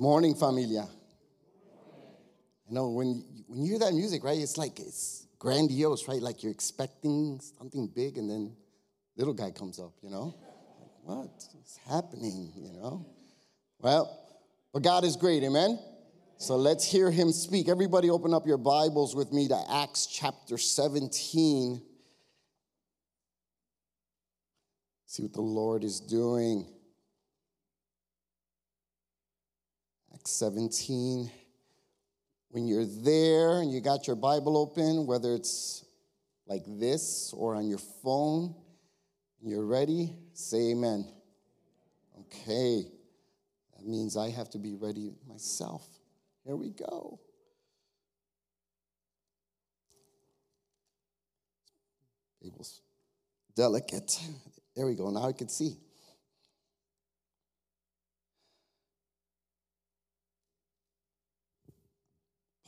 Morning, familia. You know when when you hear that music, right? It's like it's grandiose, right? Like you're expecting something big, and then little guy comes up. You know, like, what is happening? You know. Well, but God is great, amen. So let's hear Him speak. Everybody, open up your Bibles with me to Acts chapter 17. See what the Lord is doing. Acts 17. When you're there and you got your Bible open, whether it's like this or on your phone, you're ready, say amen. Okay. That means I have to be ready myself. Here we go. Abel's delicate. There we go. Now I can see.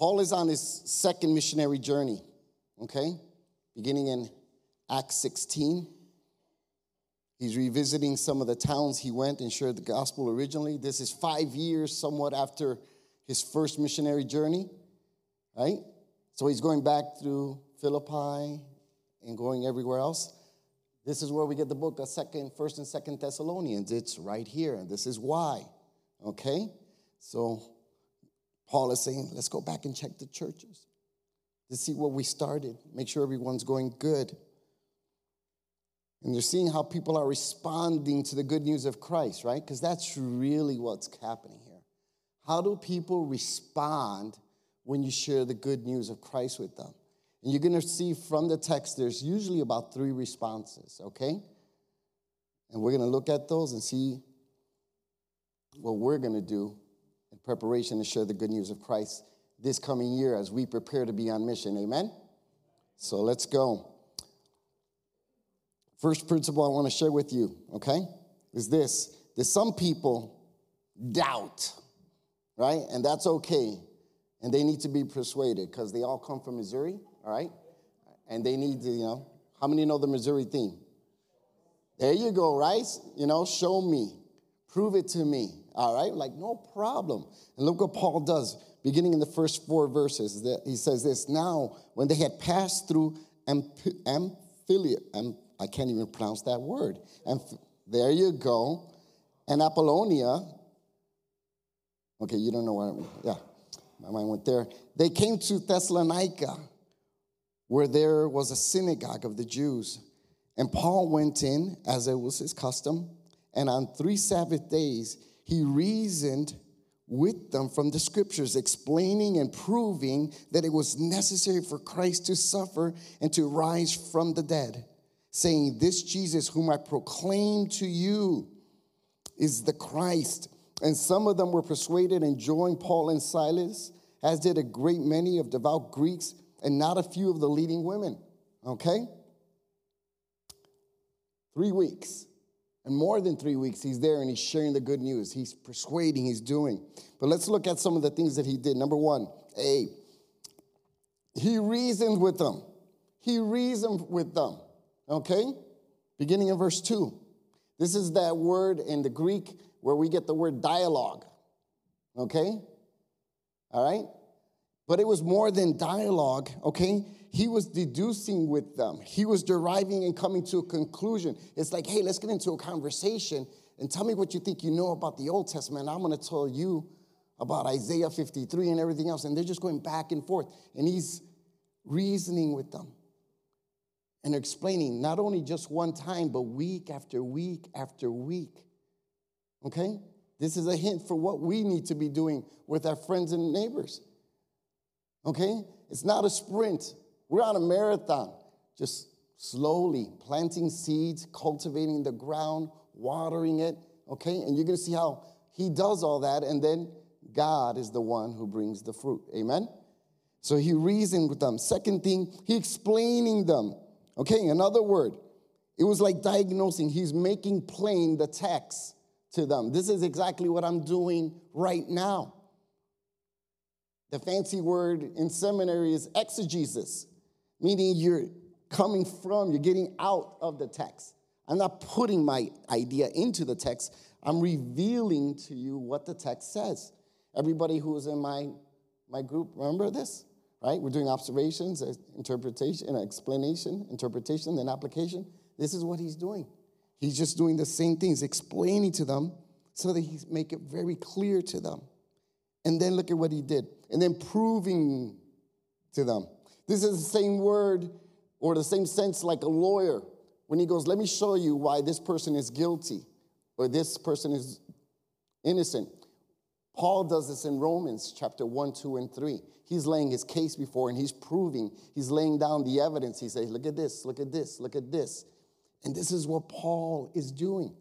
Paul is on his second missionary journey, okay? Beginning in Acts 16. He's revisiting some of the towns he went and shared the gospel originally. This is five years, somewhat after his first missionary journey, right? So he's going back through Philippi and going everywhere else. This is where we get the book of second, first and second Thessalonians. It's right here, and this is why. Okay? So Paul is saying, let's go back and check the churches to see what we started, make sure everyone's going good. And they're seeing how people are responding to the good news of Christ, right? Because that's really what's happening here. How do people respond when you share the good news of Christ with them? And you're going to see from the text, there's usually about three responses, okay? And we're going to look at those and see what we're going to do preparation to share the good news of Christ this coming year as we prepare to be on mission. Amen? So let's go. First principle I want to share with you, okay, is this that some people doubt, right? And that's okay. And they need to be persuaded because they all come from Missouri, all right? And they need to, you know, how many know the Missouri theme? There you go, right? You know, show me, prove it to me. All right, like no problem. And look what Paul does, beginning in the first four verses. That he says this: Now, when they had passed through Amphilia, Am, I can't even pronounce that word. And there you go, and Apollonia. Okay, you don't know what I mean. Yeah, my mind went there. They came to Thessalonica, where there was a synagogue of the Jews. And Paul went in, as it was his custom, and on three Sabbath days he reasoned with them from the scriptures, explaining and proving that it was necessary for Christ to suffer and to rise from the dead, saying, This Jesus, whom I proclaim to you, is the Christ. And some of them were persuaded and joined Paul and Silas, as did a great many of devout Greeks and not a few of the leading women. Okay? Three weeks. And more than three weeks, he's there and he's sharing the good news. He's persuading, he's doing. But let's look at some of the things that he did. Number one, A, he reasoned with them. He reasoned with them. Okay? Beginning in verse 2. This is that word in the Greek where we get the word dialogue. Okay? All right? But it was more than dialogue, okay? He was deducing with them. He was deriving and coming to a conclusion. It's like, hey, let's get into a conversation and tell me what you think you know about the Old Testament. I'm going to tell you about Isaiah 53 and everything else. And they're just going back and forth. And he's reasoning with them and explaining not only just one time, but week after week after week. Okay? This is a hint for what we need to be doing with our friends and neighbors. Okay? It's not a sprint. We're on a marathon, just slowly planting seeds, cultivating the ground, watering it, okay? And you're gonna see how he does all that, and then God is the one who brings the fruit. Amen? So he reasoned with them. Second thing, he explaining them. Okay, another word. It was like diagnosing. He's making plain the text to them. This is exactly what I'm doing right now. The fancy word in seminary is exegesis meaning you're coming from, you're getting out of the text. I'm not putting my idea into the text, I'm revealing to you what the text says. Everybody who was in my, my group, remember this? Right? We're doing observations, uh, interpretation, explanation, interpretation, then application. This is what he's doing. He's just doing the same things, explaining to them so that he make it very clear to them. And then look at what he did. And then proving to them. This is the same word or the same sense like a lawyer when he goes, Let me show you why this person is guilty or this person is innocent. Paul does this in Romans chapter 1, 2, and 3. He's laying his case before and he's proving, he's laying down the evidence. He says, Look at this, look at this, look at this. And this is what Paul is doing.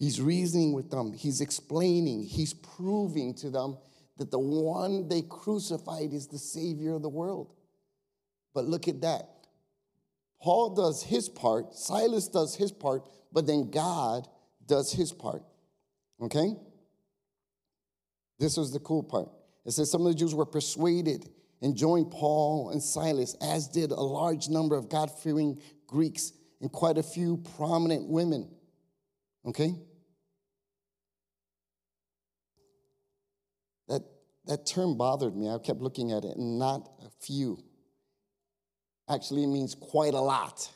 He's reasoning with them, he's explaining, he's proving to them that the one they crucified is the Savior of the world. But look at that. Paul does his part, Silas does his part, but then God does his part. Okay? This was the cool part. It says some of the Jews were persuaded and joined Paul and Silas, as did a large number of God fearing Greeks and quite a few prominent women. Okay? That, that term bothered me. I kept looking at it, and not a few. Actually, means quite a lot,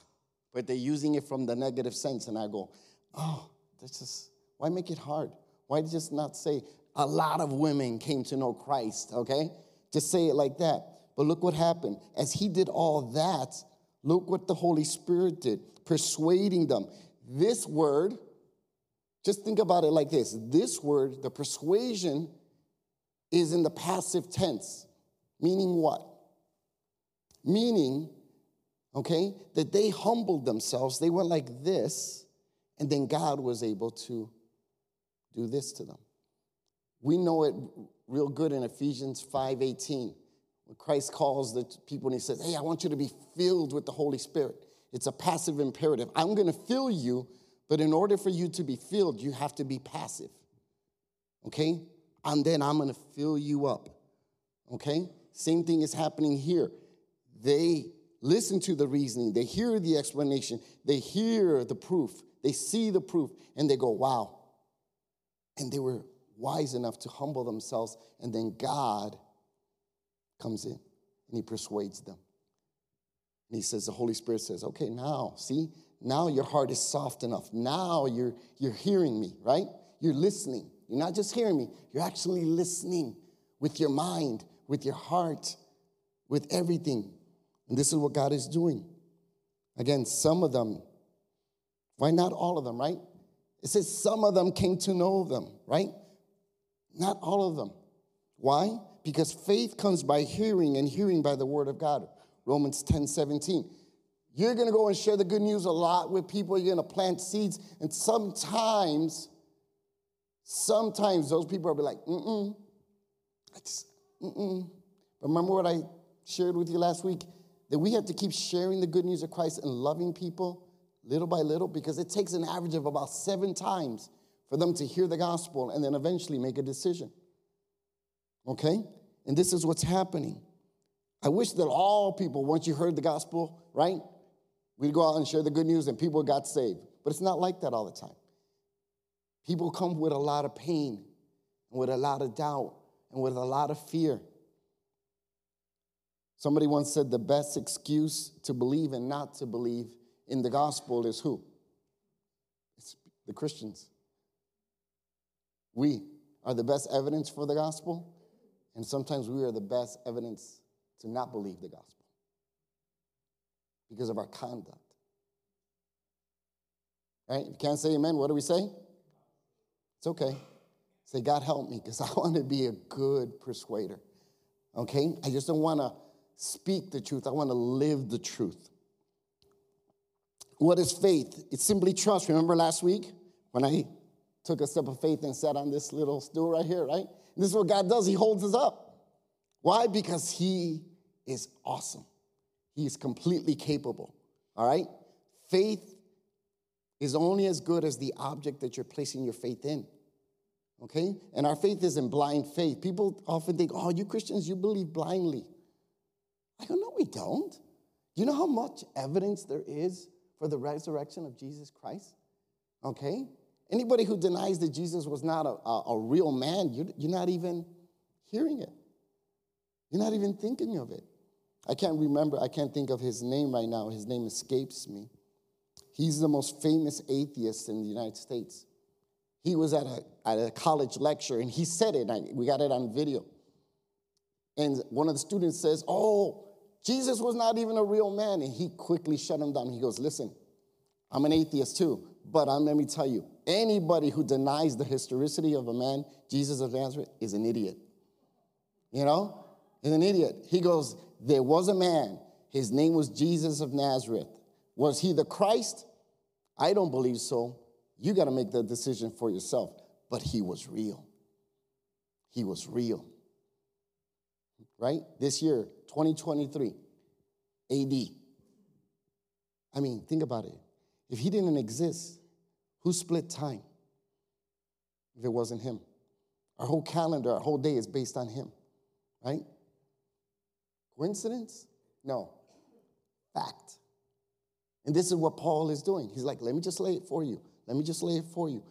but they're using it from the negative sense. And I go, oh, this is, why make it hard? Why just not say a lot of women came to know Christ, okay? Just say it like that. But look what happened. As he did all that, look what the Holy Spirit did, persuading them. This word, just think about it like this this word, the persuasion, is in the passive tense, meaning what? Meaning, okay, that they humbled themselves. They went like this, and then God was able to do this to them. We know it real good in Ephesians 5:18. When Christ calls the people and he says, Hey, I want you to be filled with the Holy Spirit. It's a passive imperative. I'm gonna fill you, but in order for you to be filled, you have to be passive. Okay? And then I'm gonna fill you up. Okay? Same thing is happening here. They listen to the reasoning, they hear the explanation, they hear the proof, they see the proof, and they go, Wow. And they were wise enough to humble themselves, and then God comes in and he persuades them. And he says, the Holy Spirit says, okay, now, see, now your heart is soft enough. Now you're, you're hearing me, right? You're listening. You're not just hearing me, you're actually listening with your mind, with your heart, with everything. And this is what God is doing. Again, some of them, why not all of them, right? It says some of them came to know them, right? Not all of them. Why? Because faith comes by hearing, and hearing by the word of God. Romans 10 17. You're gonna go and share the good news a lot with people, you're gonna plant seeds, and sometimes, sometimes those people will be like, mm mm. Mm mm. Remember what I shared with you last week? That we have to keep sharing the good news of Christ and loving people little by little because it takes an average of about seven times for them to hear the gospel and then eventually make a decision. Okay? And this is what's happening. I wish that all people, once you heard the gospel, right, we'd go out and share the good news and people got saved. But it's not like that all the time. People come with a lot of pain with a lot of doubt and with a lot of fear. Somebody once said the best excuse to believe and not to believe in the gospel is who? It's the Christians. We are the best evidence for the gospel, and sometimes we are the best evidence to not believe the gospel because of our conduct. Right? If you can't say amen, what do we say? It's okay. Say, God help me, because I want to be a good persuader. Okay? I just don't want to speak the truth, I want to live the truth. What is faith? It's simply trust. Remember last week when I took a step of faith and sat on this little stool right here, right? And this is what God does. He holds us up. Why? Because He is awesome. He is completely capable. All right? Faith is only as good as the object that you're placing your faith in. Okay? And our faith is in blind faith. People often think, oh, you Christians, you believe blindly. I go, no, we don't. Do you know how much evidence there is for the resurrection of Jesus Christ? Okay? Anybody who denies that Jesus was not a, a, a real man, you're, you're not even hearing it. You're not even thinking of it. I can't remember, I can't think of his name right now. His name escapes me. He's the most famous atheist in the United States. He was at a, at a college lecture and he said it, we got it on video. And one of the students says, Oh, Jesus was not even a real man. And he quickly shut him down. He goes, Listen, I'm an atheist too, but I'm, let me tell you, anybody who denies the historicity of a man, Jesus of Nazareth, is an idiot. You know? Is an idiot. He goes, There was a man. His name was Jesus of Nazareth. Was he the Christ? I don't believe so. You got to make the decision for yourself. But he was real. He was real. Right? This year, 2023, AD. I mean, think about it. If he didn't exist, who split time? If it wasn't him. Our whole calendar, our whole day is based on him, right? Coincidence? No. Fact. And this is what Paul is doing. He's like, let me just lay it for you. Let me just lay it for you.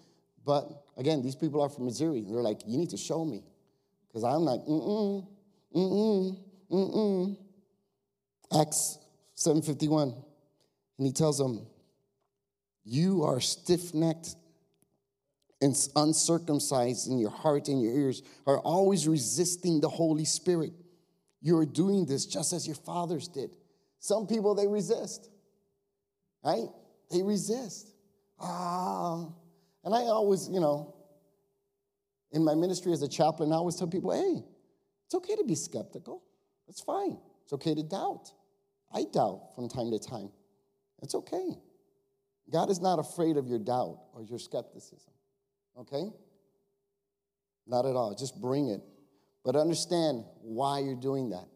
But again, these people are from Missouri. They're like, you need to show me. Because I'm like, mm-mm, mm-mm, mm-mm. Acts 7.51. And he tells them, you are stiff-necked and uncircumcised in your heart and your ears, are always resisting the Holy Spirit. You are doing this just as your fathers did. Some people, they resist, right? They resist. Ah. And I always, you know, in my ministry as a chaplain, I always tell people, hey, it's okay to be skeptical. It's fine. It's okay to doubt. I doubt from time to time. It's okay. God is not afraid of your doubt or your skepticism, okay? Not at all. Just bring it. But understand why you're doing that.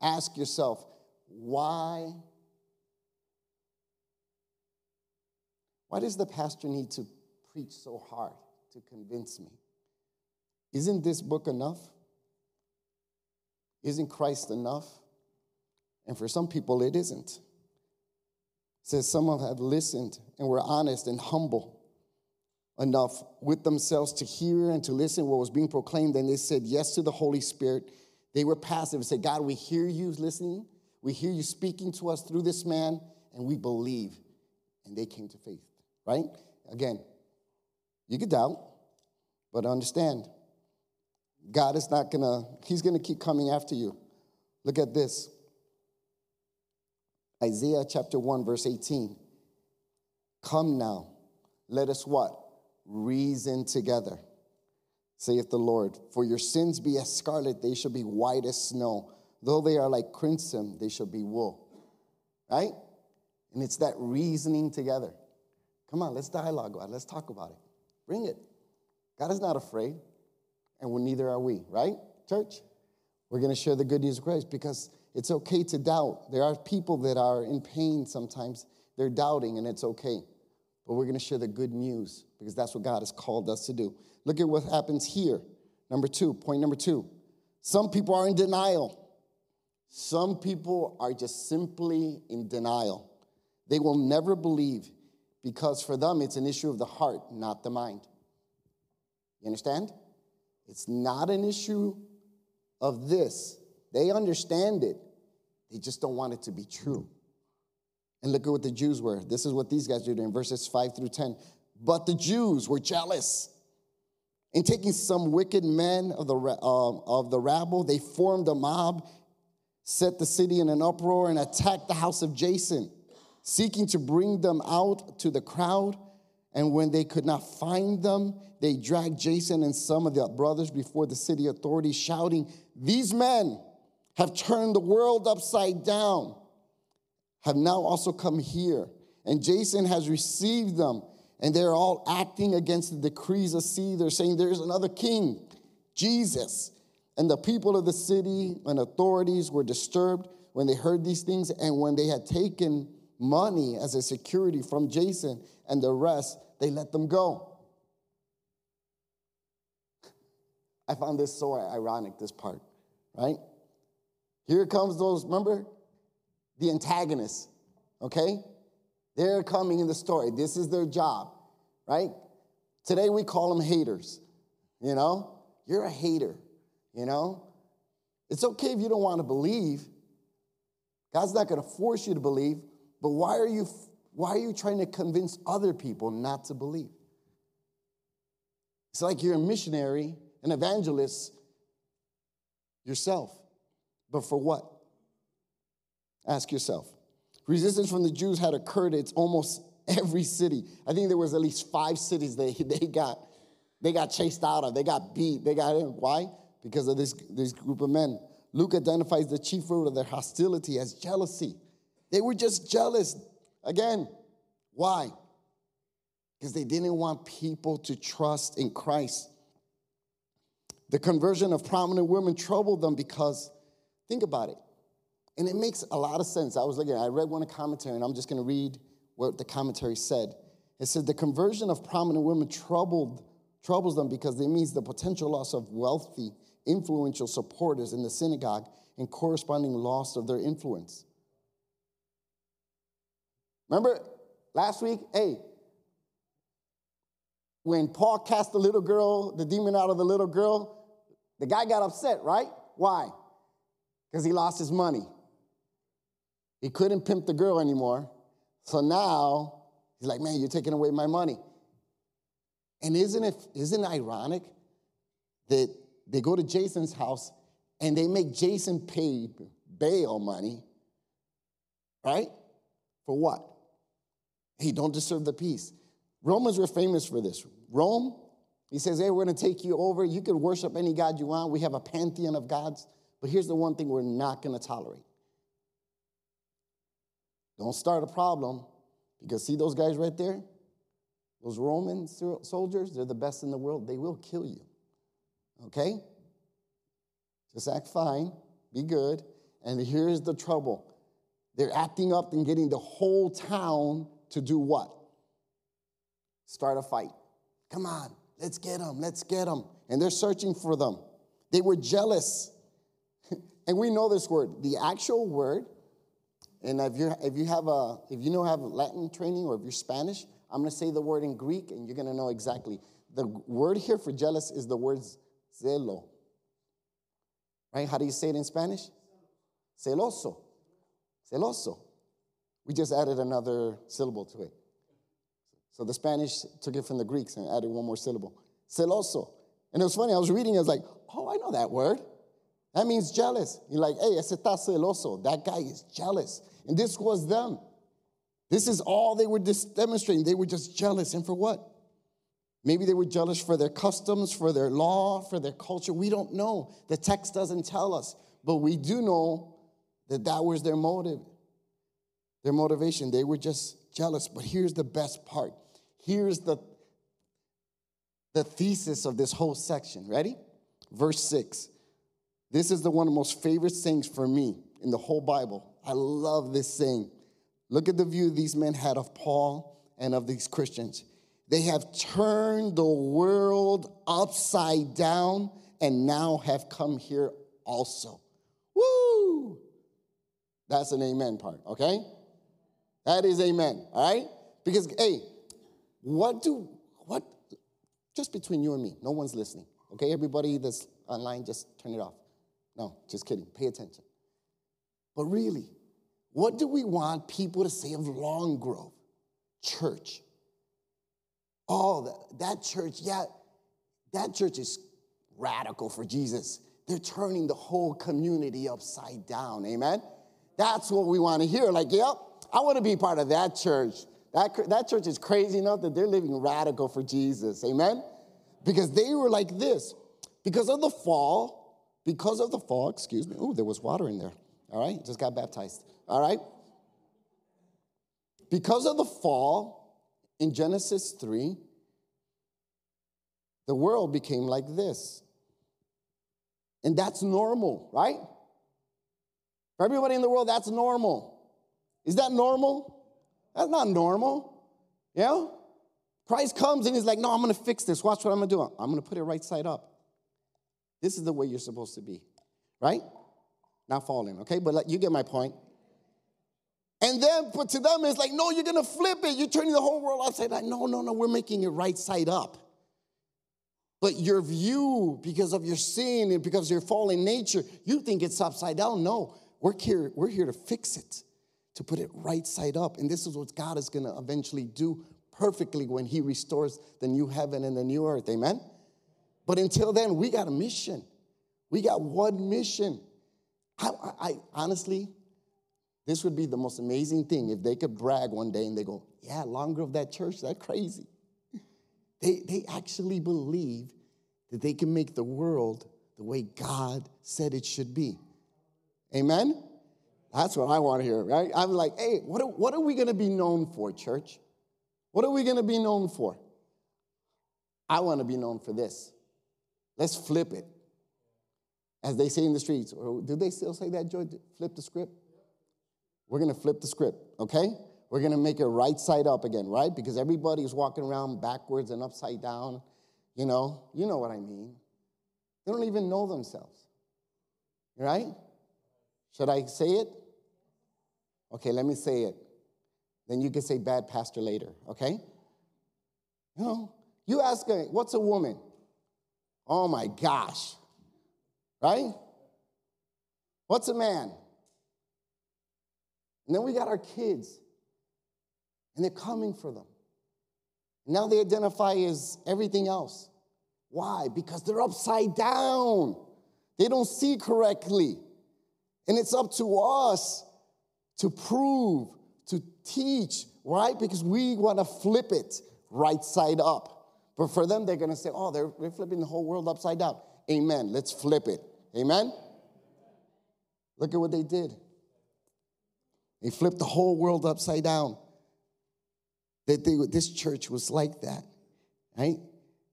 Ask yourself, why? Why does the pastor need to preach so hard to convince me? Isn't this book enough? Isn't Christ enough? And for some people, it isn't. It says some of have listened and were honest and humble enough with themselves to hear and to listen what was being proclaimed. And they said yes to the Holy Spirit. They were passive and said, God, we hear you listening. We hear you speaking to us through this man, and we believe. And they came to faith, right? Again, you could doubt, but understand, God is not gonna, He's gonna keep coming after you. Look at this Isaiah chapter 1, verse 18. Come now, let us what? Reason together, saith the Lord. For your sins be as scarlet, they shall be white as snow. Though they are like crimson, they shall be wool. Right? And it's that reasoning together. Come on, let's dialogue about it. Let's talk about it. Bring it. God is not afraid, and neither are we, right, church? We're going to share the good news of Christ because it's okay to doubt. There are people that are in pain sometimes. They're doubting, and it's okay. But we're going to share the good news because that's what God has called us to do. Look at what happens here. Number two, point number two. Some people are in denial. Some people are just simply in denial. They will never believe because for them it's an issue of the heart, not the mind. You understand? It's not an issue of this. They understand it, they just don't want it to be true. And look at what the Jews were. This is what these guys did in verses 5 through 10. But the Jews were jealous. In taking some wicked men of the, uh, of the rabble, they formed a mob, set the city in an uproar, and attacked the house of Jason, seeking to bring them out to the crowd. And when they could not find them, they dragged Jason and some of the brothers before the city authorities, shouting, These men have turned the world upside down, have now also come here. And Jason has received them, and they're all acting against the decrees of Caesar. Saying there's another king, Jesus. And the people of the city and authorities were disturbed when they heard these things, and when they had taken money as a security from Jason and the rest, they let them go. I found this so ironic, this part, right? Here comes those, remember? The antagonists, okay? They're coming in the story. This is their job, right? Today we call them haters. You know, you're a hater. You know, it's okay if you don't want to believe. God's not going to force you to believe, but why are you why are you trying to convince other people not to believe? It's like you're a missionary, an evangelist yourself. But for what? Ask yourself. Resistance from the Jews had occurred at almost every city. I think there was at least five cities they, they got they got chased out of. They got beat. They got in. Why? Because of this, this group of men. Luke identifies the chief root of their hostility as jealousy. They were just jealous. Again, why? Because they didn't want people to trust in Christ. The conversion of prominent women troubled them because, think about it, and it makes a lot of sense. I was looking, I read one commentary, and I'm just going to read what the commentary said. It said the conversion of prominent women troubled troubles them because it means the potential loss of wealthy, influential supporters in the synagogue and corresponding loss of their influence. Remember last week? Hey, when Paul cast the little girl, the demon out of the little girl, the guy got upset, right? Why? Because he lost his money. He couldn't pimp the girl anymore. So now he's like, man, you're taking away my money. And isn't it, isn't it ironic that they go to Jason's house and they make Jason pay bail money, right? For what? He don't deserve the peace. Romans were famous for this. Rome, he says, hey, we're going to take you over. You can worship any God you want. We have a pantheon of gods. But here's the one thing we're not going to tolerate. Don't start a problem because see those guys right there? Those Roman soldiers, they're the best in the world. They will kill you. Okay? Just act fine, be good. And here's the trouble they're acting up and getting the whole town to do what? Start a fight. Come on, let's get them, let's get them. And they're searching for them. They were jealous. and we know this word. The actual word, and if, you if you have a if you know have Latin training or if you're Spanish, I'm going to say the word in Greek and you're going to know exactly. The word here for jealous is the word zelo. Right? How do you say it in Spanish? Celoso. Celoso. We just added another syllable to it. So the Spanish took it from the Greeks and added one more syllable. Celoso. And it was funny, I was reading, I was like, oh, I know that word. That means jealous. You're like, hey, ese está celoso. That guy is jealous. And this was them. This is all they were demonstrating. They were just jealous. And for what? Maybe they were jealous for their customs, for their law, for their culture. We don't know. The text doesn't tell us. But we do know that that was their motive, their motivation. They were just jealous. But here's the best part. Here's the, the thesis of this whole section. Ready? Verse 6. This is the one of the most favorite sayings for me in the whole Bible. I love this saying. Look at the view these men had of Paul and of these Christians. They have turned the world upside down and now have come here also. Woo! That's an amen part, okay? That is amen, all right? Because, hey, what do, what, just between you and me, no one's listening, okay? Everybody that's online, just turn it off. No, just kidding. Pay attention. But really, what do we want people to say of Long Grove Church? Oh, that, that church, yeah, that church is radical for Jesus. They're turning the whole community upside down. Amen? That's what we want to hear. Like, yep, I want to be part of that church. That, that church is crazy enough that they're living radical for Jesus. Amen? Because they were like this. Because of the fall, because of the fall, excuse me. Oh, there was water in there. All right, just got baptized. All right? Because of the fall in Genesis 3, the world became like this. And that's normal, right? For everybody in the world, that's normal. Is that normal? That's not normal. Yeah? Christ comes and he's like, No, I'm gonna fix this. Watch what I'm gonna do. I'm gonna put it right side up. This is the way you're supposed to be, right? Not falling, okay? But you get my point. And then, but to them, it's like, no, you're gonna flip it. You're turning the whole world upside down. No, no, no, we're making it right side up. But your view, because of your sin and because of your fallen nature, you think it's upside down. No, we're here, we're here to fix it, to put it right side up. And this is what God is going to eventually do perfectly when He restores the new heaven and the new earth. Amen? But until then, we got a mission. We got one mission. I, I, I honestly, this would be the most amazing thing if they could brag one day and they go, Yeah, Long Grove that church, that's crazy. They, they actually believe that they can make the world the way God said it should be. Amen? That's what I want to hear, right? I'm like, hey, what are, what are we going to be known for, church? What are we going to be known for? I want to be known for this. Let's flip it. As they say in the streets, or do they still say that, Joy? Flip the script? We're going to flip the script, okay? We're going to make it right side up again, right? Because everybody's walking around backwards and upside down. You know, you know what I mean. They don't even know themselves, right? Should I say it? Okay, let me say it. Then you can say bad pastor later, okay? You know, you ask, a, what's a woman? Oh my gosh, right? What's a man? And then we got our kids, and they're coming for them. Now they identify as everything else. Why? Because they're upside down. They don't see correctly. And it's up to us to prove, to teach, right? Because we want to flip it right side up. But for them, they're going to say, oh, they're, they're flipping the whole world upside down. Amen. Let's flip it. Amen? Look at what they did. They flipped the whole world upside down. That they, this church was like that, right?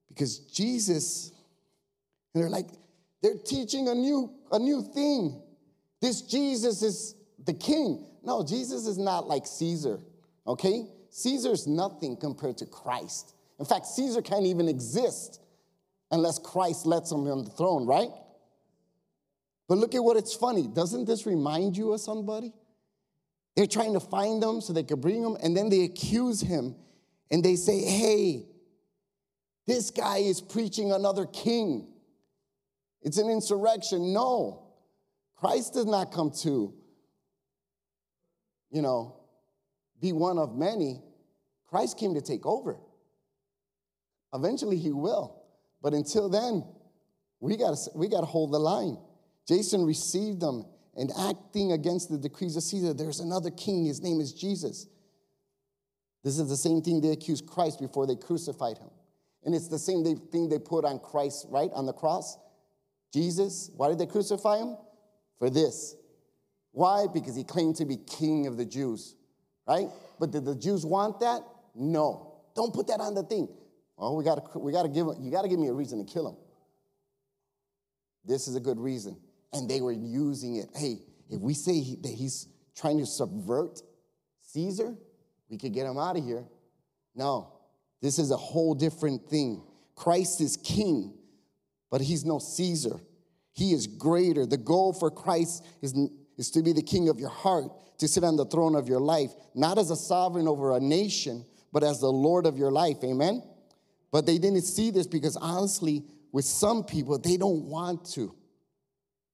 Because Jesus, they're like, they're teaching a new, a new thing. This Jesus is the king. No, Jesus is not like Caesar, okay? Caesar's nothing compared to Christ. In fact, Caesar can't even exist unless Christ lets him on the throne, right? But look at what it's funny. Doesn't this remind you of somebody? They're trying to find him so they could bring him, and then they accuse him and they say, hey, this guy is preaching another king. It's an insurrection. No, Christ did not come to, you know, be one of many. Christ came to take over. Eventually, he will. But until then, we got we to hold the line. Jason received them and acting against the decrees of Caesar, there's another king. His name is Jesus. This is the same thing they accused Christ before they crucified him. And it's the same thing they put on Christ, right, on the cross. Jesus, why did they crucify him? For this. Why? Because he claimed to be king of the Jews, right? But did the Jews want that? No. Don't put that on the thing. Oh, we gotta, we gotta give you gotta give me a reason to kill him. This is a good reason and they were using it. Hey, if we say he, that he's trying to subvert Caesar, we could get him out of here. No, this is a whole different thing. Christ is king, but he's no Caesar. He is greater. The goal for Christ is, is to be the king of your heart, to sit on the throne of your life, not as a sovereign over a nation, but as the Lord of your life. Amen? But they didn't see this because honestly, with some people, they don't want to.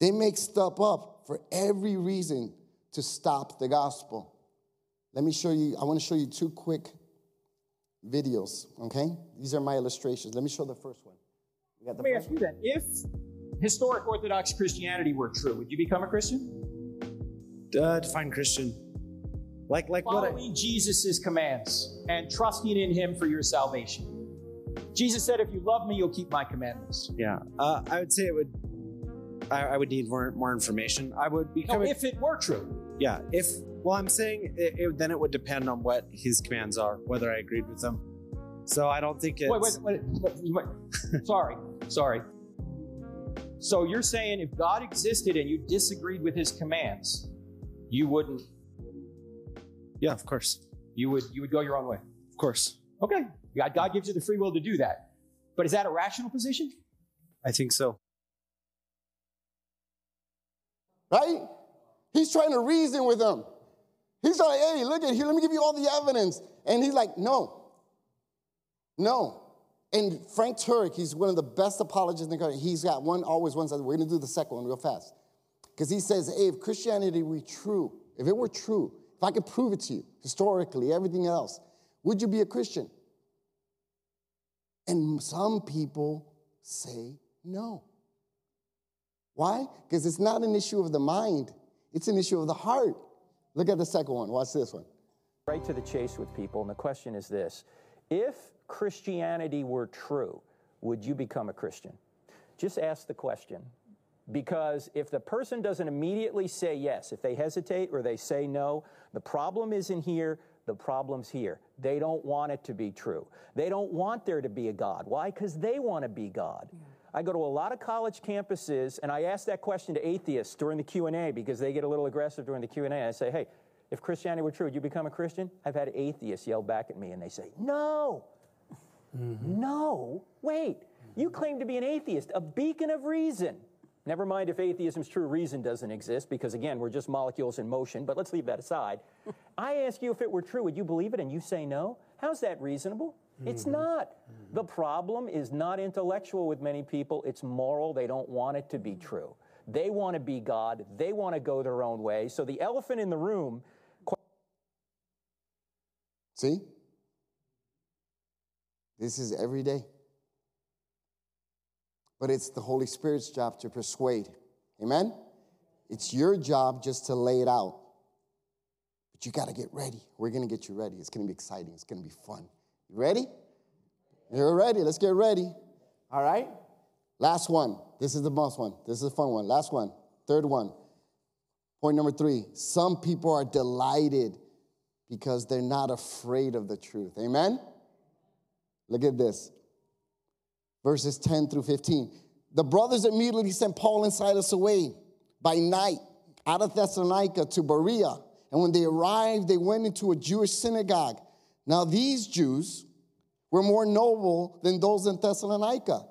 They make stuff up for every reason to stop the gospel. Let me show you, I want to show you two quick videos, okay? These are my illustrations. Let me show the first one. Let me ask you then if historic Orthodox Christianity were true, would you become a Christian? Uh, define Christian. Like, like Following what? I... Jesus' commands and trusting in Him for your salvation. Jesus said, "If you love me, you'll keep my commandments." Yeah, uh, I would say it would I, I would need more more information. I would become. No, if it were true. Yeah. If well, I'm saying it, it, then it would depend on what his commands are, whether I agreed with them. So I don't think it's. Wait, wait, wait. wait, wait. sorry, sorry. So you're saying if God existed and you disagreed with His commands, you wouldn't? Yeah, of course. You would. You would go your own way. Of course. Okay. God, God gives you the free will to do that. But is that a rational position? I think so. right? He's trying to reason with them. He's like, hey, look at here, let me give you all the evidence. And he's like, no, no. And Frank Turek, he's one of the best apologists in the country. He's got one, always one side. We're going to do the second one real fast. Because he says, hey, if Christianity were true, if it were true, if I could prove it to you, historically, everything else, would you be a Christian? And some people say no. Why? Because it's not an issue of the mind, it's an issue of the heart. Look at the second one. Watch this one. Right to the chase with people, and the question is this If Christianity were true, would you become a Christian? Just ask the question. Because if the person doesn't immediately say yes, if they hesitate or they say no, the problem isn't here, the problem's here. They don't want it to be true. They don't want there to be a God. Why? Because they want to be God. Yeah. I go to a lot of college campuses and I ask that question to atheists during the Q&A because they get a little aggressive during the Q&A. I say, "Hey, if Christianity were true, would you become a Christian?" I've had atheists yell back at me and they say, "No." Mm-hmm. No. Wait. You claim to be an atheist, a beacon of reason. Never mind if atheism's true, reason doesn't exist, because again, we're just molecules in motion, but let's leave that aside. I ask you if it were true, would you believe it? And you say no? How's that reasonable? Mm-hmm. It's not. Mm-hmm. The problem is not intellectual with many people, it's moral. They don't want it to be true. They want to be God, they want to go their own way. So the elephant in the room. See? This is every day. But it's the Holy Spirit's job to persuade. Amen? It's your job just to lay it out. But you got to get ready. We're going to get you ready. It's going to be exciting. It's going to be fun. You ready? You're ready. Let's get ready. All right? Last one. This is the most one. This is the fun one. Last one. Third one. Point number three. Some people are delighted because they're not afraid of the truth. Amen? Look at this verses 10 through 15. The brothers immediately sent Paul and Silas away by night out of Thessalonica to Berea. And when they arrived, they went into a Jewish synagogue. Now, these Jews were more noble than those in Thessalonica.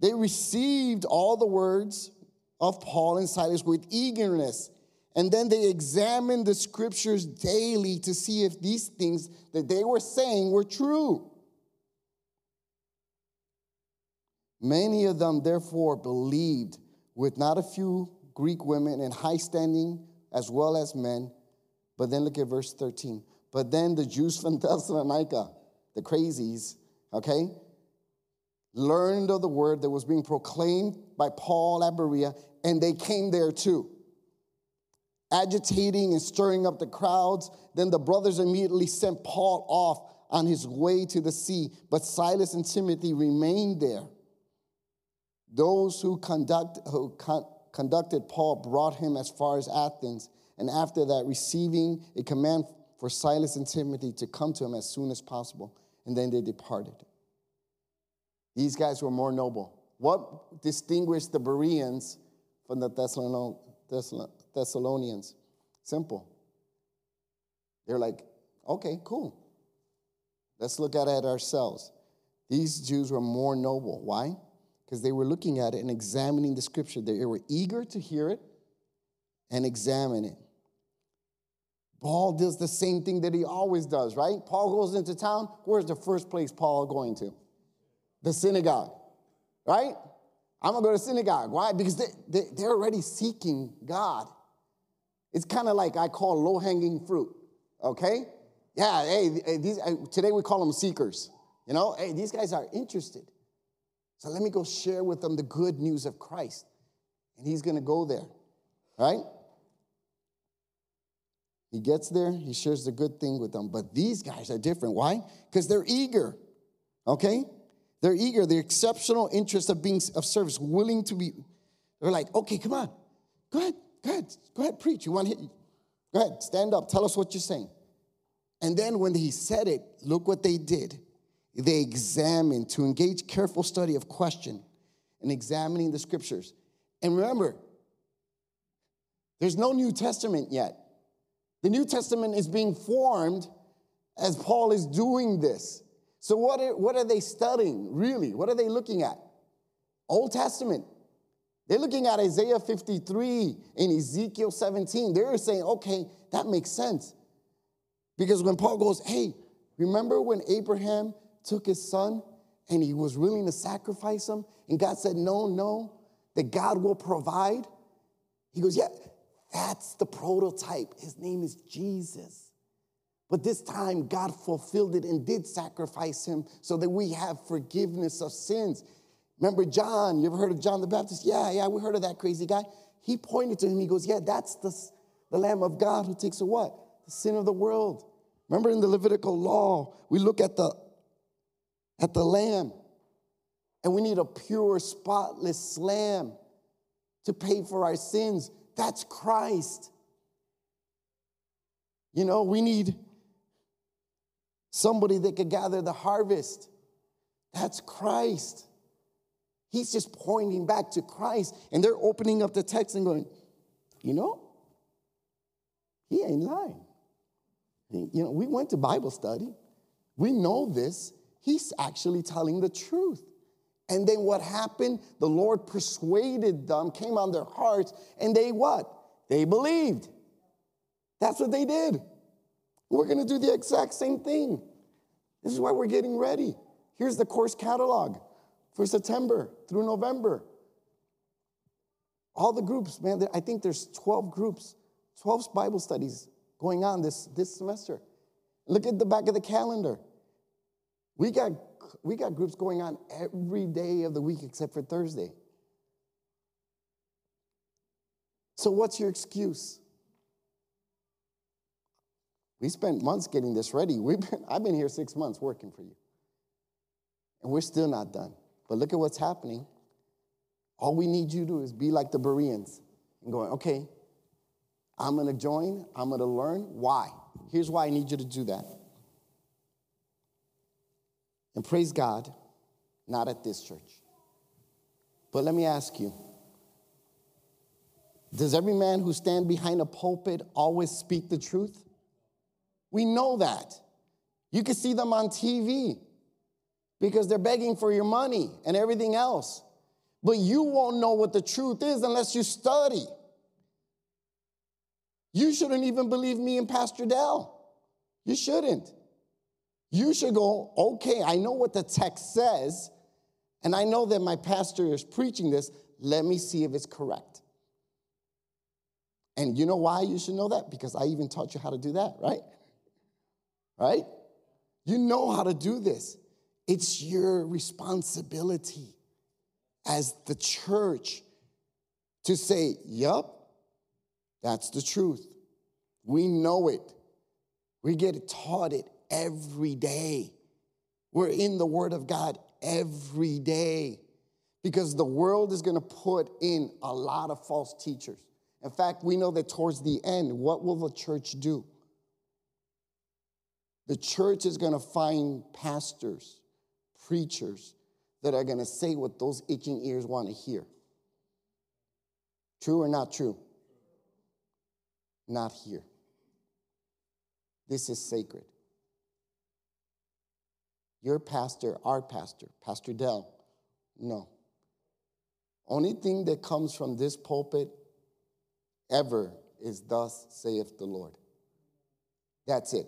They received all the words of Paul and Silas with eagerness. And then they examined the scriptures daily to see if these things that they were saying were true. Many of them, therefore, believed, with not a few Greek women in high standing as well as men. But then look at verse 13. But then the Jews from Thessalonica, the crazies, okay, learned of the word that was being proclaimed by Paul at Berea, and they came there too. Agitating and stirring up the crowds, then the brothers immediately sent Paul off on his way to the sea, but Silas and Timothy remained there. Those who, conduct, who con- conducted Paul brought him as far as Athens, and after that, receiving a command for Silas and Timothy to come to him as soon as possible, and then they departed. These guys were more noble. What distinguished the Bereans from the Thessalonians? Simple. They're like, okay, cool. Let's look at it ourselves. These Jews were more noble. Why? Because they were looking at it and examining the scripture. They were eager to hear it and examine it. Paul does the same thing that he always does, right? Paul goes into town. Where's the first place Paul going to? The synagogue, right? I'm gonna go to synagogue. Why? Because they, they, they're already seeking God. It's kind of like I call low hanging fruit, okay? Yeah, hey, these, today we call them seekers. You know, hey, these guys are interested. So let me go share with them the good news of Christ. And he's going to go there, right? He gets there, he shares the good thing with them. But these guys are different. Why? Because they're eager, okay? They're eager, the exceptional interest of being of service, willing to be. They're like, okay, come on, go ahead, go ahead, go ahead, preach. You want to hit? Go ahead, stand up, tell us what you're saying. And then when he said it, look what they did they examine to engage careful study of question and examining the scriptures. And remember, there's no New Testament yet. The New Testament is being formed as Paul is doing this. So, what are, what are they studying, really? What are they looking at? Old Testament. They're looking at Isaiah 53 and Ezekiel 17. They're saying, okay, that makes sense. Because when Paul goes, hey, remember when Abraham took his son and he was willing to sacrifice him, and God said, No, no, that God will provide. He goes, Yeah, that's the prototype. His name is Jesus. But this time, God fulfilled it and did sacrifice him so that we have forgiveness of sins. Remember John? You ever heard of John the Baptist? Yeah, yeah, we heard of that crazy guy. He pointed to him. He goes, Yeah, that's the, the Lamb of God who takes a what? The sin of the world. Remember in the Levitical law, we look at the at the lamb. And we need a pure, spotless lamb to pay for our sins. That's Christ. You know, we need somebody that could gather the harvest. That's Christ. He's just pointing back to Christ. And they're opening up the text and going, you know, he ain't lying. You know, we went to Bible study. We know this. He's actually telling the truth. And then what happened? The Lord persuaded them, came on their hearts, and they what? They believed. That's what they did. We're going to do the exact same thing. This is why we're getting ready. Here's the course catalog for September through November. All the groups, man, I think there's 12 groups, 12 Bible studies going on this, this semester. Look at the back of the calendar. We got, we got groups going on every day of the week except for Thursday. So, what's your excuse? We spent months getting this ready. We've been, I've been here six months working for you. And we're still not done. But look at what's happening. All we need you to do is be like the Bereans and going, okay, I'm gonna join, I'm gonna learn. Why? Here's why I need you to do that. And praise God, not at this church. But let me ask you Does every man who stand behind a pulpit always speak the truth? We know that. You can see them on TV because they're begging for your money and everything else. But you won't know what the truth is unless you study. You shouldn't even believe me and Pastor Dell. You shouldn't. You should go, okay, I know what the text says, and I know that my pastor is preaching this. Let me see if it's correct. And you know why you should know that? Because I even taught you how to do that, right? Right? You know how to do this. It's your responsibility as the church to say, Yup, that's the truth. We know it. We get taught it every day. We're in the Word of God every day because the world is going to put in a lot of false teachers. In fact, we know that towards the end, what will the church do? The church is going to find pastors, preachers that are going to say what those itching ears want to hear. True or not true? Not here. This is sacred. Your pastor, our pastor, Pastor Dell, no. Only thing that comes from this pulpit ever is, Thus saith the Lord. That's it.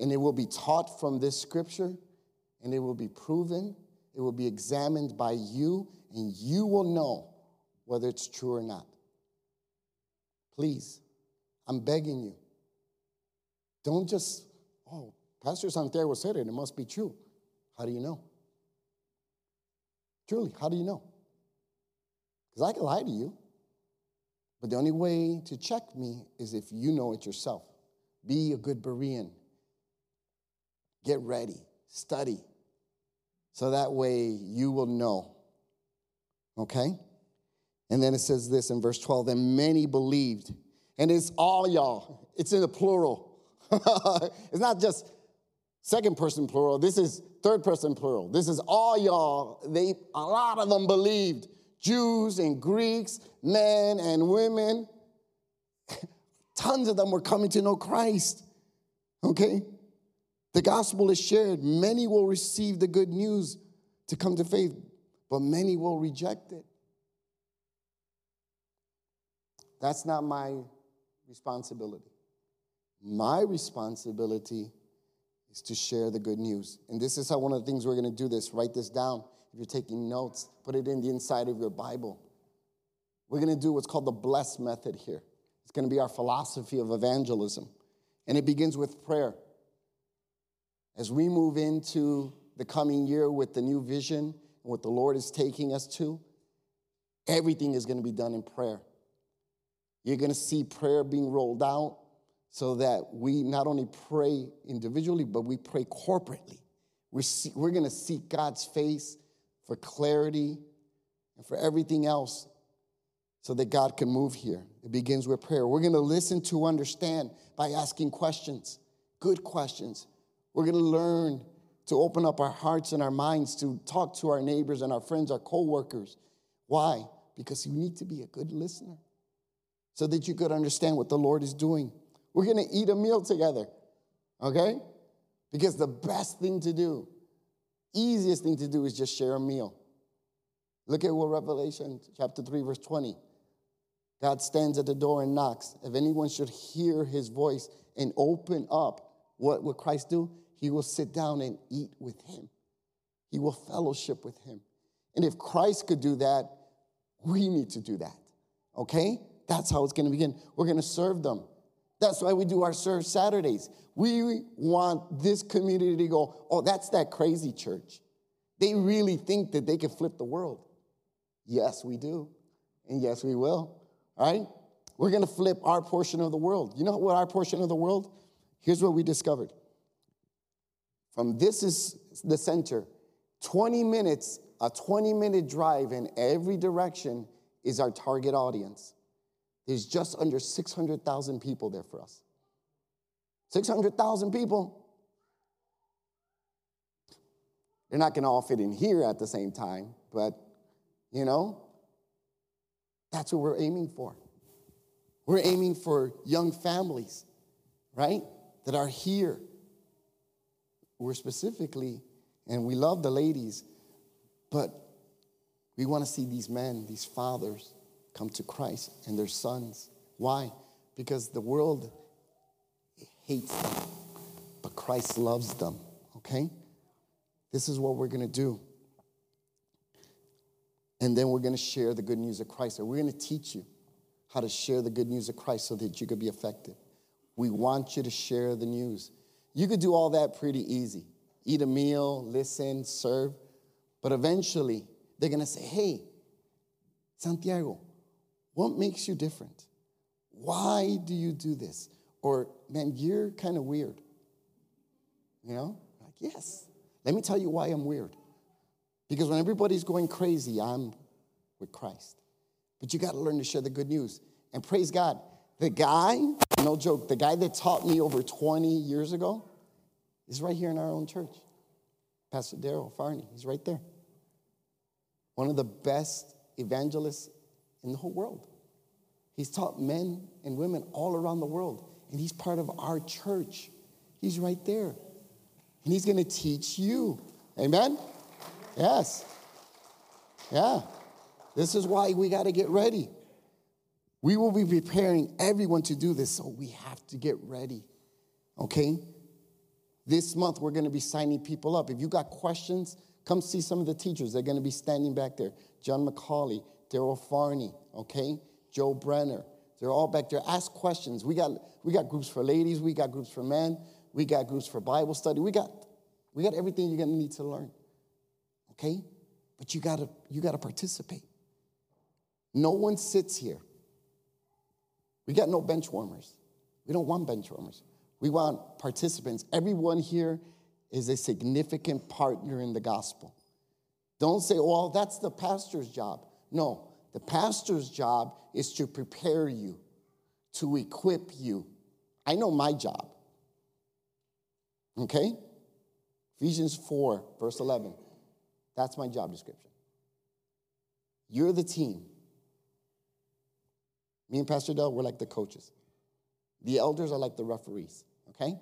And it will be taught from this scripture, and it will be proven, it will be examined by you, and you will know whether it's true or not. Please, I'm begging you. Don't just, oh, Pastor Santiago said it, it must be true. How do you know? Truly, how do you know? Because I can lie to you. But the only way to check me is if you know it yourself. Be a good Berean. Get ready, study, so that way you will know. Okay? And then it says this in verse 12 and many believed. And it's all y'all, it's in the plural. it's not just second person plural. This is third person plural. This is all y'all. They a lot of them believed. Jews and Greeks, men and women. Tons of them were coming to know Christ. Okay? The gospel is shared. Many will receive the good news to come to faith, but many will reject it. That's not my responsibility. My responsibility is to share the good news. And this is how one of the things we're going to do this. Write this down. If you're taking notes, put it in the inside of your Bible. We're going to do what's called the BLESS method here. It's going to be our philosophy of evangelism. And it begins with prayer. As we move into the coming year with the new vision and what the Lord is taking us to, everything is going to be done in prayer. You're going to see prayer being rolled out so that we not only pray individually, but we pray corporately. We're, see, we're going to seek God's face for clarity and for everything else so that God can move here. It begins with prayer. We're going to listen to understand by asking questions, good questions. We're going to learn to open up our hearts and our minds to talk to our neighbors and our friends, our coworkers. Why? Because you need to be a good listener so that you could understand what the Lord is doing. We're going to eat a meal together, okay? Because the best thing to do, easiest thing to do is just share a meal. Look at what Revelation chapter 3, verse 20. God stands at the door and knocks. If anyone should hear his voice and open up, what will Christ do? He will sit down and eat with him. He will fellowship with him. And if Christ could do that, we need to do that. Okay? That's how it's to begin. We're to serve them. That's why we do our serve Saturdays. We want this community to go, oh, that's that crazy church. They really think that they can flip the world. Yes, we do. And yes, we will. All right? We're going to flip our portion of the world. You know what our portion of the world? Here's what we discovered. From this is the center, 20 minutes, a 20 minute drive in every direction is our target audience. There's just under 600,000 people there for us. 600,000 people. They're not going to all fit in here at the same time, but you know, that's what we're aiming for. We're aiming for young families, right, that are here. We're specifically, and we love the ladies, but we want to see these men, these fathers, come to Christ and their sons. Why? Because the world hates them, but Christ loves them, okay? This is what we're to do. And then we're to share the good news of Christ. And we're to teach you how to share the good news of Christ so that you could be effective. We want you to share the news. You could do all that pretty easy eat a meal, listen, serve. But eventually, they're to say, hey, Santiago, what makes you different? Why do you do this? Or, man, you're kind of weird. You know? Like, yes. Let me tell you why I'm weird. Because when everybody's going crazy, I'm with Christ. But you got to learn to share the good news. And praise God, the guy, no joke, the guy that taught me over 20 years ago is right here in our own church. Pastor Daryl Farney, he's right there. One of the best evangelists in the whole world. He's taught men and women all around the world, and he's part of our church. He's right there. And he's going to teach you. Amen? Yes. Yeah. This is why we got to get ready. We will be preparing everyone to do this, so we have to get ready. Okay? This month, we're going to be signing people up. If you got questions, come see some of the teachers. They're going to be standing back there. John McCauley, Daryl Farney, okay? Joe Brenner. They're all back there. Ask questions. We got, we got groups for ladies, we got groups for men, we got groups for Bible study. We got, we got everything you're gonna need to learn. Okay? But you gotta, you gotta participate. No one sits here. We got no bench warmers. We don't want bench warmers. We want participants. Everyone here is a significant partner in the gospel. Don't say, well, that's the pastor's job. No, the pastor's job is to prepare you, to equip you. I know my job. Okay? Ephesians 4, verse 11. That's my job description. You're the team. Me and Pastor Dell, we're like the coaches. The elders are like the referees, okay?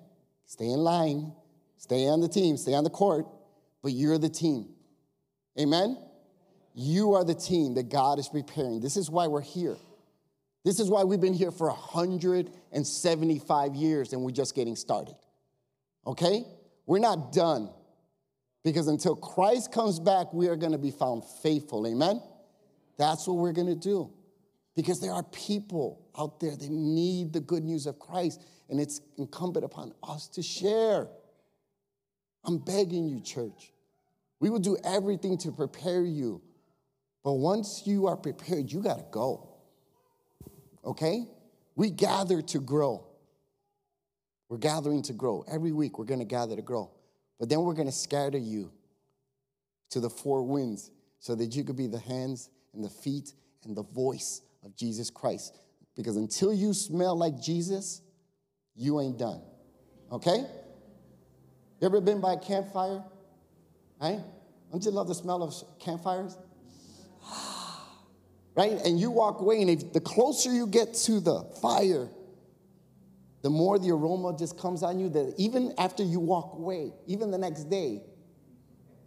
Stay in line, stay on the team, stay on the court, but you're the team. Amen? You are the team that God is preparing. This is why we're here. This is why we've been here for 175 years and we're just getting started. Okay? We're not done. Because until Christ comes back, we are going to be found faithful. Amen? That's what we're going to do. Because there are people out there that need the good news of Christ, and it's incumbent upon us to share. I'm begging you, church. We will do everything to prepare you. But once you are prepared, you got to go. Okay? We gather to grow. We're gathering to grow. Every week, we're going to gather to grow. But then we're going to scatter you to the four winds so that you could be the hands and the feet and the voice of Jesus Christ. Because until you smell like Jesus, you ain't done. Okay? You ever been by a campfire? Right? Don't you love the smell of campfires? Right? And you walk away, and if the closer you get to the fire, the more the aroma just comes on you that even after you walk away, even the next day,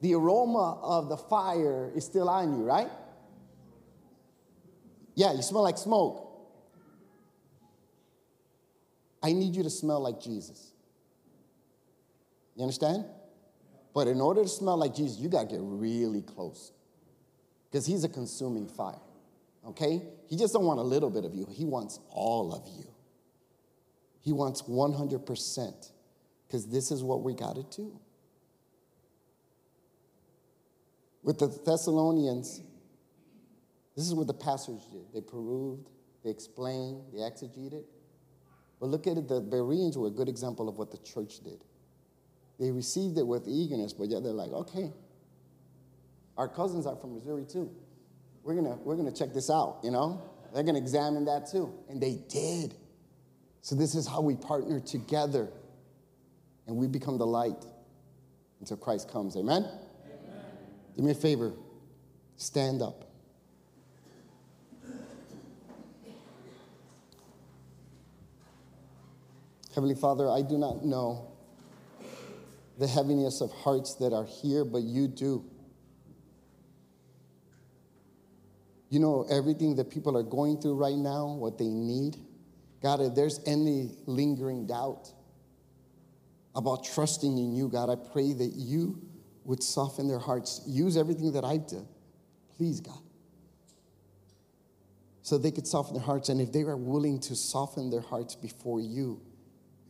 the aroma of the fire is still on you, right? Yeah, you smell like smoke. I need you to smell like Jesus. You understand? But in order to smell like Jesus, you got to get really close because he's a consuming fire. Okay? He just don't want a little bit of you. He wants all of you. He wants 100% because this is what we got to do. With the Thessalonians, this is what the pastors did. They proved, they explained, they exegeted. But look at it, the Bereans were a good example of what the church did. They received it with eagerness, but yet they're like, okay, our cousins are from Missouri too. We're gonna, we're gonna check this out, you know? They're gonna examine that too. And they did. So this is how we partner together and we become the light until Christ comes. Amen? Amen. Do me a favor. Stand up. Heavenly Father, I do not know the heaviness of hearts that are here, but you do. You know everything that people are going through right now, what they need. God, if there's any lingering doubt about trusting in you, God, I pray that you would soften their hearts. Use everything that I've done. Please, God. So they could soften their hearts. And if they are willing to soften their hearts before you,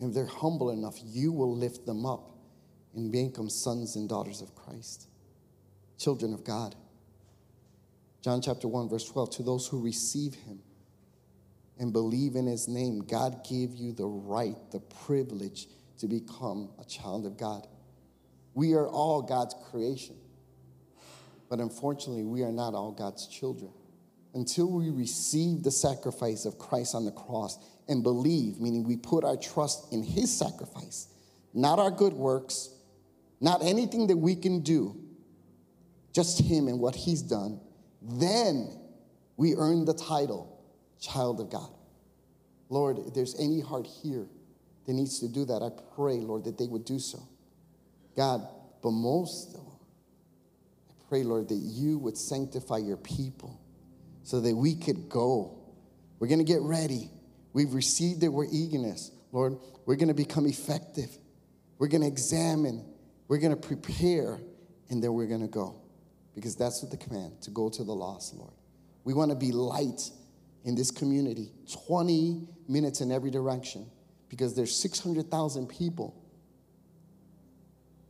if they're humble enough, you will lift them up and become sons and daughters of Christ, children of God. John chapter 1, verse 12 to those who receive him and believe in his name, God gave you the right, the privilege to become a child of God. We are all God's creation. But unfortunately, we are not all God's children. Until we receive the sacrifice of Christ on the cross and believe, meaning we put our trust in his sacrifice, not our good works, not anything that we can do, just him and what he's done, then we earn the title child of God. Lord, if there's any heart here that needs to do that, I pray, Lord, that they would do so. God, but most of all, I pray, Lord, that you would sanctify your people so that we could go. We're going to get ready. We've received it, we're eagerness. Lord, we're going to become effective. We're going to examine. We're going to prepare, and then we're going to go. Because that's what the command to go to the lost, Lord. We want to be light in this community 20 minutes in every direction because there's 600,000 people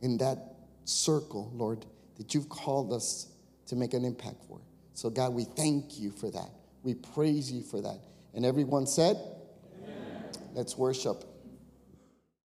in that circle, Lord, that you've called us to make an impact for. So, God, we thank you for that. We praise you for that. And everyone said, Amen. Let's worship.